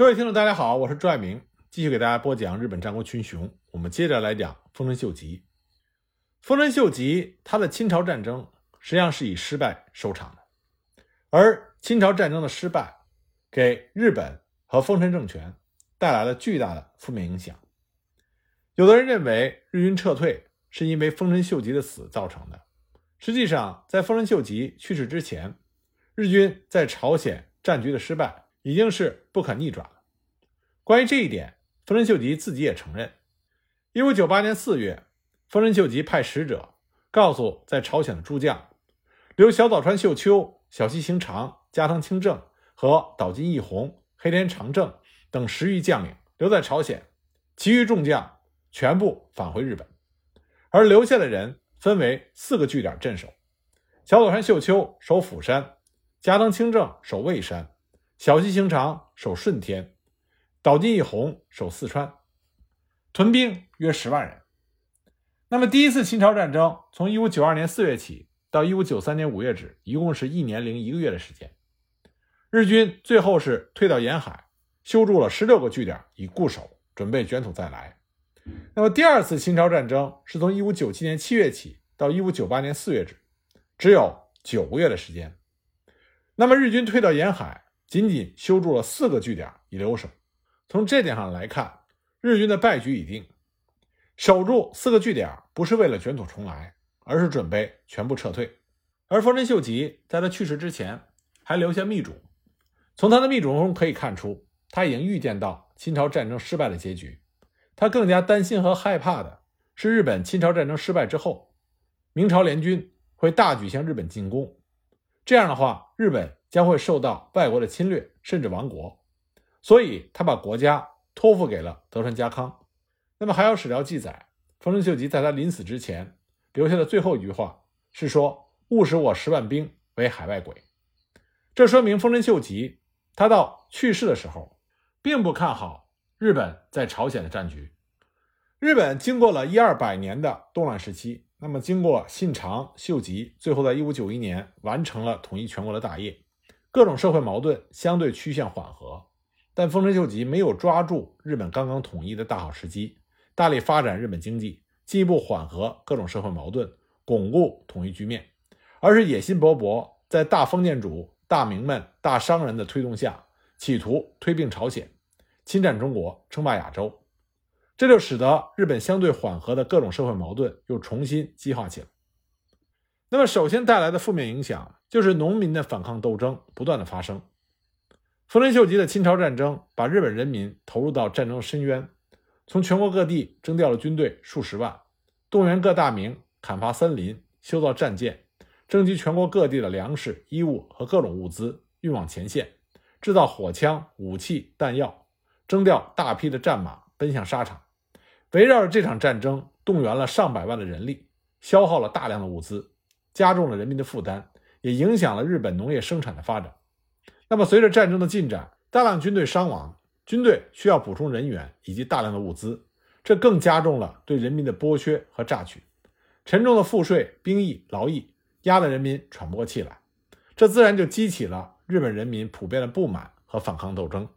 各位听众，大家好，我是朱爱明，继续给大家播讲日本战国群雄。我们接着来讲丰臣秀吉。丰臣秀吉他的侵朝战争实际上是以失败收场的，而侵朝战争的失败给日本和丰臣政权带来了巨大的负面影响。有的人认为日军撤退是因为丰臣秀吉的死造成的，实际上在丰臣秀吉去世之前，日军在朝鲜战局的失败。已经是不可逆转了。关于这一点，丰臣秀吉自己也承认。一五九八年四月，丰臣秀吉派使者告诉在朝鲜的诸将，留小早川秀秋、小西行长、加藤清正和岛津义弘、黑田长政等十余将领留在朝鲜，其余众将全部返回日本。而留下的人分为四个据点镇守：小早川秀秋守釜山，加藤清正守蔚山。小西行长守顺天，岛津义弘守四川，屯兵约十万人。那么，第一次侵朝战争从一五九二年四月起到一五九三年五月止，一共是一年零一个月的时间。日军最后是退到沿海，修筑了十六个据点以固守，准备卷土再来。那么，第二次侵朝战争是从一五九七年七月起到一五九八年四月止，只有九个月的时间。那么，日军退到沿海。仅仅修筑了四个据点以留守，从这点上来看，日军的败局已定。守住四个据点不是为了卷土重来，而是准备全部撤退。而丰臣秀吉在他去世之前还留下密嘱，从他的密嘱中可以看出，他已经预见到清朝战争失败的结局。他更加担心和害怕的是，日本清朝战争失败之后，明朝联军会大举向日本进攻。这样的话，日本。将会受到外国的侵略，甚至亡国，所以他把国家托付给了德川家康。那么还有史料记载，丰臣秀吉在他临死之前留下的最后一句话是说：“勿使我十万兵为海外鬼。”这说明丰臣秀吉他到去世的时候，并不看好日本在朝鲜的战局。日本经过了一二百年的动乱时期，那么经过信长、秀吉，最后在一五九一年完成了统一全国的大业。各种社会矛盾相对趋向缓和，但丰臣秀吉没有抓住日本刚刚统一的大好时机，大力发展日本经济，进一步缓和各种社会矛盾，巩固统一局面，而是野心勃勃，在大封建主、大名门、大商人的推动下，企图推并朝鲜，侵占中国，称霸亚洲，这就使得日本相对缓和的各种社会矛盾又重新激化起来。那么，首先带来的负面影响就是农民的反抗斗争不断的发生。丰臣秀吉的侵朝战争把日本人民投入到战争深渊，从全国各地征调了军队数十万，动员各大名砍伐森林、修造战舰，征集全国各地的粮食、衣物和各种物资运往前线，制造火枪、武器、弹药，征调大批的战马奔向沙场。围绕着这场战争，动员了上百万的人力，消耗了大量的物资。加重了人民的负担，也影响了日本农业生产的发展。那么，随着战争的进展，大量军队伤亡，军队需要补充人员以及大量的物资，这更加重了对人民的剥削和榨取。沉重的赋税、兵役、劳役压得人民喘不过气来，这自然就激起了日本人民普遍的不满和反抗斗争。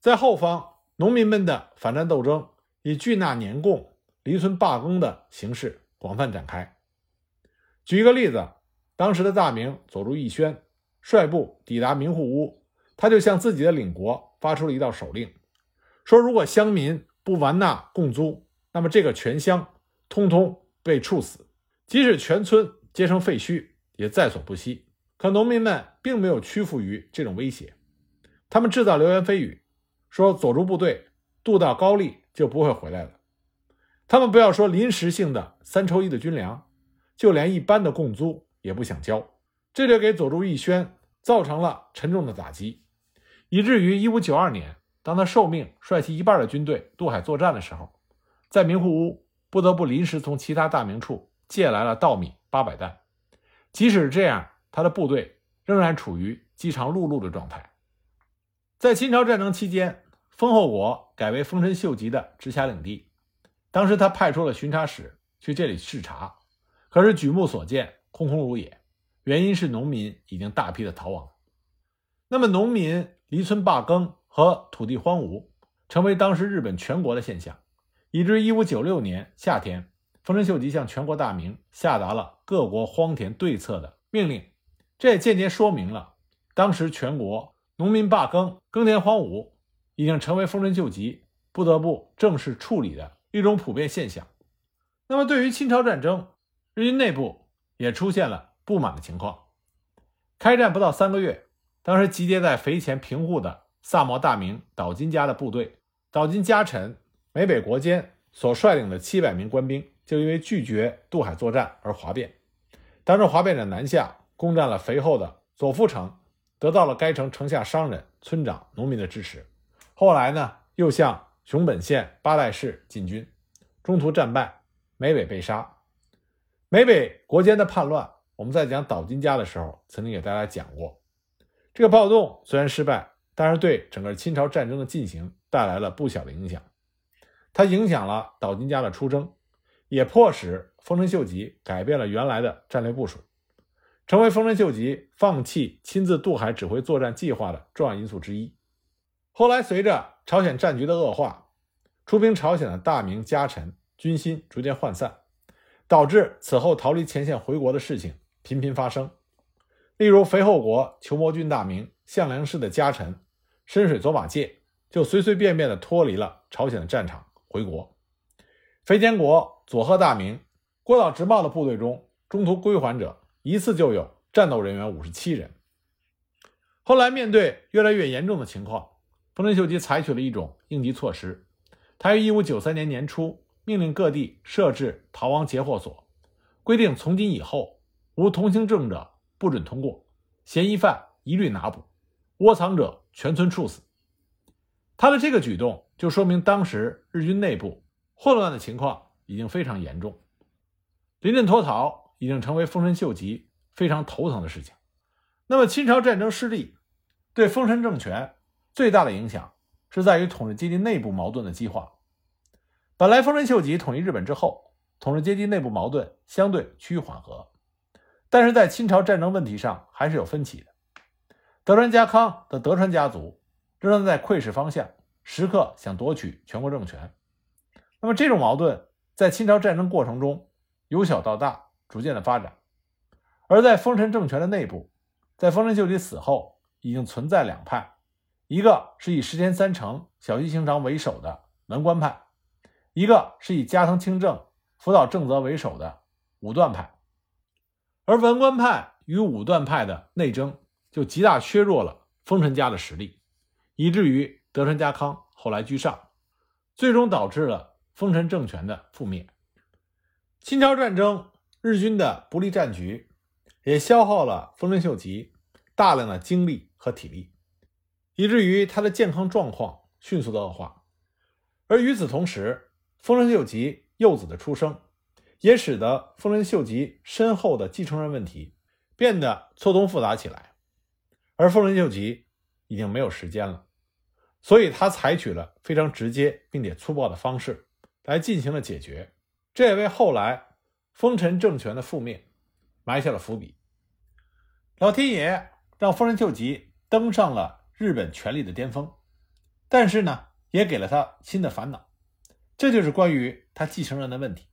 在后方，农民们的反战斗争以拒纳年贡、离村罢耕的形式广泛展开。举一个例子，当时的大名佐助义宣率部抵达明户屋，他就向自己的领国发出了一道手令，说如果乡民不完纳贡租，那么这个全乡通通被处死，即使全村皆成废墟，也在所不惜。可农民们并没有屈服于这种威胁，他们制造流言蜚语，说佐助部队渡到高丽就不会回来了。他们不要说临时性的三抽一的军粮。就连一般的贡租也不想交，这就给佐助义宣造成了沉重的打击，以至于一五九二年，当他受命率其一半的军队渡海作战的时候，在明户屋不得不临时从其他大名处借来了稻米八百担。即使这样，他的部队仍然处于饥肠辘辘的状态。在清朝战争期间，丰后国改为丰臣秀吉的直辖领地，当时他派出了巡查使去这里视察。可是举目所见，空空如也。原因是农民已经大批的逃亡。那么，农民离村罢耕和土地荒芜，成为当时日本全国的现象，以至于1596年夏天，丰臣秀吉向全国大名下达了各国荒田对策的命令。这也间接说明了，当时全国农民罢耕、耕田荒芜，已经成为丰臣秀吉不得不正式处理的一种普遍现象。那么，对于清朝战争，日军内部也出现了不满的情况。开战不到三个月，当时集结在肥前平户的萨摩大名岛津家的部队，岛津家臣美北国坚所率领的七百名官兵，就因为拒绝渡海作战而哗变。当时哗变者南下，攻占了肥后的佐夫城，得到了该城城下商人、村长、农民的支持。后来呢，又向熊本县八代市进军，中途战败。美北被杀，美北国间的叛乱，我们在讲岛津家的时候，曾经给大家讲过。这个暴动虽然失败，但是对整个清朝战争的进行带来了不小的影响。它影响了岛津家的出征，也迫使丰臣秀吉改变了原来的战略部署，成为丰臣秀吉放弃亲自渡海指挥作战计划的重要因素之一。后来，随着朝鲜战局的恶化，出兵朝鲜的大名家臣。军心逐渐涣散，导致此后逃离前线回国的事情频频发生。例如，肥后国求摩郡大名向良氏的家臣深水佐马介就随随便便地脱离了朝鲜的战场回国。肥前国佐贺大名郭岛直茂的部队中，中途归还者一次就有战斗人员五十七人。后来，面对越来越严重的情况，丰臣秀吉采取了一种应急措施。他于一五九三年年初。命令各地设置逃亡截获所，规定从今以后无同行证者不准通过，嫌疑犯一律拿捕，窝藏者全村处死。他的这个举动就说明当时日军内部混乱的情况已经非常严重，临阵脱逃已经成为丰臣秀吉非常头疼的事情。那么清朝战争失利对丰臣政权最大的影响是在于统治阶级内部矛盾的激化。本来丰臣秀吉统一日本之后，统治阶级内部矛盾相对趋于缓和，但是在清朝战争问题上还是有分歧的。德川家康的德川家族仍然在窥视方向，时刻想夺取全国政权。那么这种矛盾在清朝战争过程中由小到大逐渐的发展，而在丰臣政权的内部，在丰臣秀吉死后已经存在两派，一个是以石田三成、小西行长为首的文官派。一个是以加藤清正、福岛正则为首的武断派，而文官派与武断派的内争就极大削弱了丰臣家的实力，以至于德川家康后来居上，最终导致了丰臣政权的覆灭。清朝战争日军的不利战局，也消耗了丰臣秀吉大量的精力和体力，以至于他的健康状况迅速的恶化，而与此同时。丰臣秀吉幼子的出生，也使得丰臣秀吉身后的继承人问题变得错综复杂起来。而丰臣秀吉已经没有时间了，所以他采取了非常直接并且粗暴的方式来进行了解决，这也为后来丰臣政权的覆灭埋下了伏笔。老天爷让丰臣秀吉登上了日本权力的巅峰，但是呢，也给了他新的烦恼。这就是关于他继承人的问题。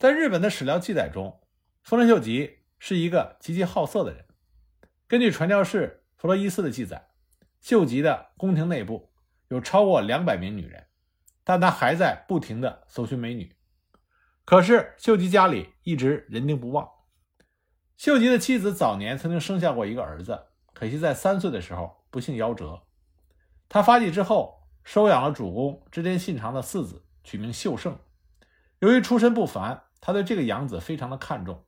在日本的史料记载中，丰臣秀吉是一个极其好色的人。根据传教士弗洛伊斯的记载，秀吉的宫廷内部有超过两百名女人，但他还在不停地搜寻美女。可是秀吉家里一直人丁不旺。秀吉的妻子早年曾经生下过一个儿子，可惜在三岁的时候不幸夭折。他发迹之后。收养了主公织田信长的四子，取名秀胜。由于出身不凡，他对这个养子非常的看重。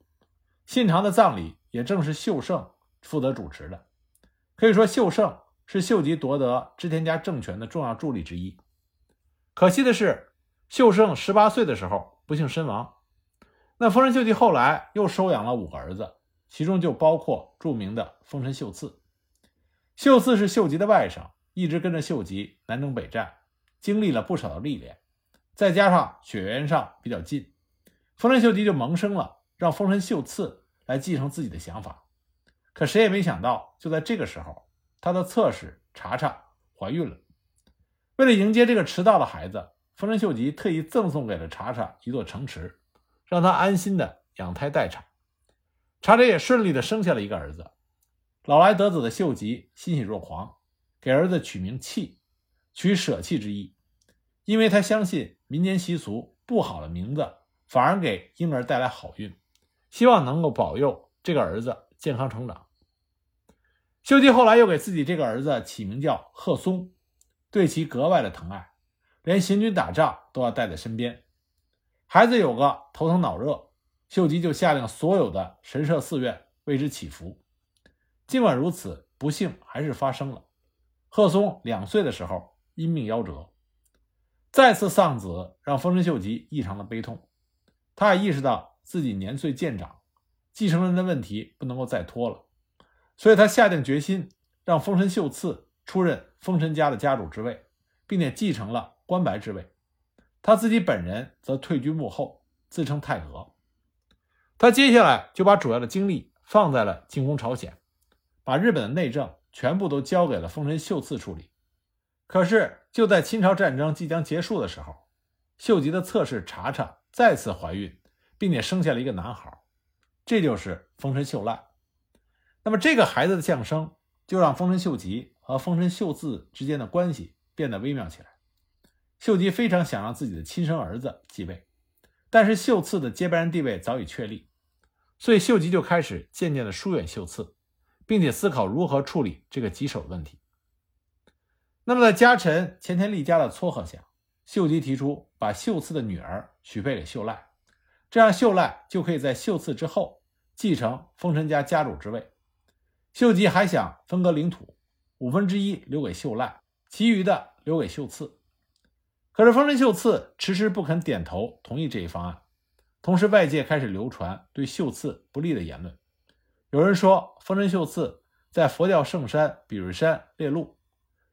信长的葬礼也正是秀胜负责主持的。可以说，秀胜是秀吉夺得织田家政权的重要助力之一。可惜的是，秀胜十八岁的时候不幸身亡。那丰臣秀吉后来又收养了五个儿子，其中就包括著名的丰臣秀次。秀次是秀吉的外甥。一直跟着秀吉南征北战，经历了不少的历练，再加上血缘上比较近，丰臣秀吉就萌生了让丰臣秀次来继承自己的想法。可谁也没想到，就在这个时候，他的侧室查查怀孕了。为了迎接这个迟到的孩子，丰臣秀吉特意赠送给了茶茶一座城池，让他安心的养胎待产。茶茶也顺利的生下了一个儿子。老来得子的秀吉欣喜若狂，给儿子取名弃，取舍弃之意，因为他相信民间习俗，不好的名字反而给婴儿带来好运，希望能够保佑这个儿子健康成长。秀吉后来又给自己这个儿子起名叫贺松，对其格外的疼爱，连行军打仗都要带在身边。孩子有个头疼脑热，秀吉就下令所有的神社寺院为之祈福。尽管如此，不幸还是发生了。贺松两岁的时候因病夭折，再次丧子让丰臣秀吉异常的悲痛。他也意识到自己年岁渐长，继承人的问题不能够再拖了，所以他下定决心让丰臣秀次出任丰臣家的家主之位，并且继承了关白之位。他自己本人则退居幕后，自称太阁。他接下来就把主要的精力放在了进攻朝鲜。把日本的内政全部都交给了丰臣秀次处理。可是就在清朝战争即将结束的时候，秀吉的侧室茶茶再次怀孕，并且生下了一个男孩，这就是丰臣秀赖。那么这个孩子的降生，就让丰臣秀吉和丰臣秀次之间的关系变得微妙起来。秀吉非常想让自己的亲生儿子继位，但是秀次的接班人地位早已确立，所以秀吉就开始渐渐的疏远秀次。并且思考如何处理这个棘手的问题。那么，在家臣前田利家的撮合下，秀吉提出把秀次的女儿许配给秀赖，这样秀赖就可以在秀次之后继承丰臣家家主之位。秀吉还想分割领土，五分之一留给秀赖，其余的留给秀次。可是丰臣秀次迟迟不肯点头同意这一方案，同时外界开始流传对秀次不利的言论。有人说丰臣秀次在佛教圣山比瑞山猎鹿，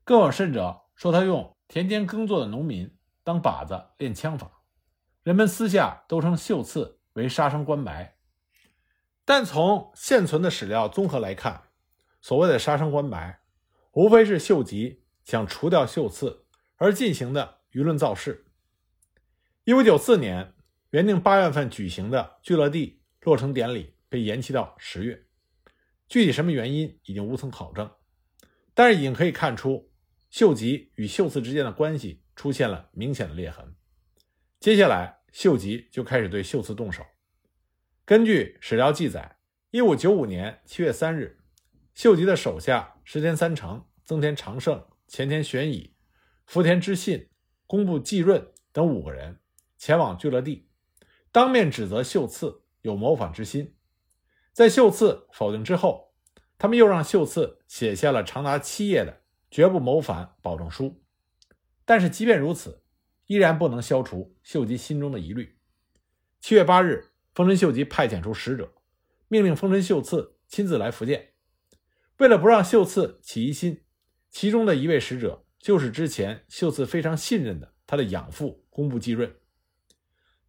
更有甚者说他用田间耕作的农民当靶子练枪法。人们私下都称秀次为杀生关白。但从现存的史料综合来看，所谓的杀生关白，无非是秀吉想除掉秀次而进行的舆论造势。一五九四年原定八月份举行的聚乐地落成典礼被延期到十月。具体什么原因已经无从考证，但是已经可以看出秀吉与秀次之间的关系出现了明显的裂痕。接下来，秀吉就开始对秀次动手。根据史料记载，一五九五年七月三日，秀吉的手下石田三成、增田长盛、前田玄乙、福田知信、工部季润等五个人前往聚乐地，当面指责秀次有谋反之心。在秀次否定之后，他们又让秀次写下了长达七页的绝不谋反保证书。但是，即便如此，依然不能消除秀吉心中的疑虑。七月八日，丰臣秀吉派遣出使者，命令丰臣秀次亲自来福建。为了不让秀次起疑心，其中的一位使者就是之前秀次非常信任的他的养父工部继润。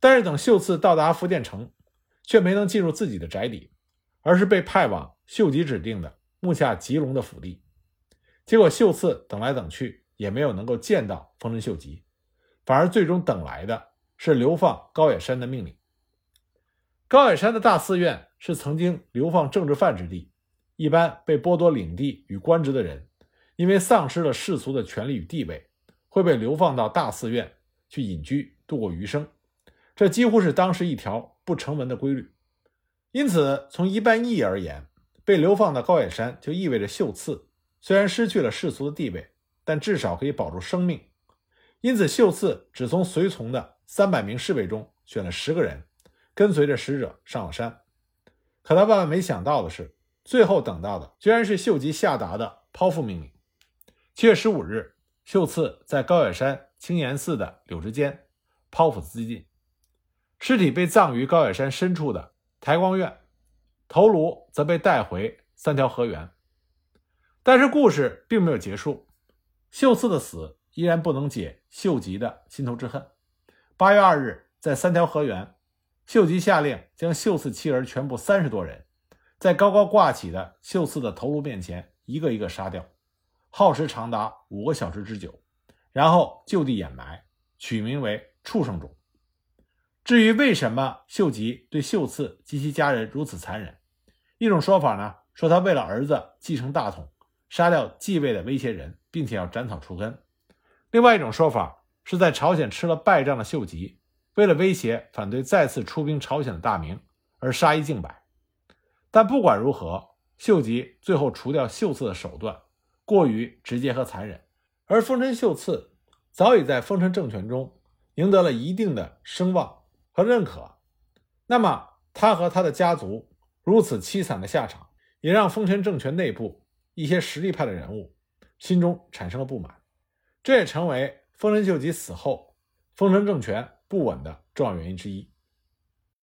但是，等秀次到达福建城，却没能进入自己的宅邸。而是被派往秀吉指定的木下吉隆的府邸，结果秀次等来等去也没有能够见到丰臣秀吉，反而最终等来的是流放高野山的命令。高野山的大寺院是曾经流放政治犯之地，一般被剥夺领地与官职的人，因为丧失了世俗的权利与地位，会被流放到大寺院去隐居度过余生，这几乎是当时一条不成文的规律。因此，从一般意义而言，被流放到高野山就意味着秀次虽然失去了世俗的地位，但至少可以保住生命。因此，秀次只从随从的三百名侍卫中选了十个人，跟随着使者上了山。可他万万没想到的是，最后等到的居然是秀吉下达的剖腹命令。七月十五日，秀次在高野山青岩寺的柳枝间剖腹自尽，尸体被葬于高野山深处的。台光院，头颅则被带回三条河原。但是故事并没有结束，秀次的死依然不能解秀吉的心头之恨。八月二日，在三条河原，秀吉下令将秀次妻儿全部三十多人，在高高挂起的秀次的头颅面前一个一个杀掉，耗时长达五个小时之久，然后就地掩埋，取名为“畜生种”。至于为什么秀吉对秀次及其家人如此残忍，一种说法呢，说他为了儿子继承大统，杀掉继位的威胁人，并且要斩草除根；另外一种说法是在朝鲜吃了败仗的秀吉，为了威胁反对再次出兵朝鲜的大明，而杀一儆百。但不管如何，秀吉最后除掉秀次的手段。过于直接和残忍，而丰臣秀次早已在丰臣政权中赢得了一定的声望和认可，那么他和他的家族如此凄惨的下场，也让丰臣政权内部一些实力派的人物心中产生了不满，这也成为丰臣秀吉死后丰臣政权不稳的重要原因之一。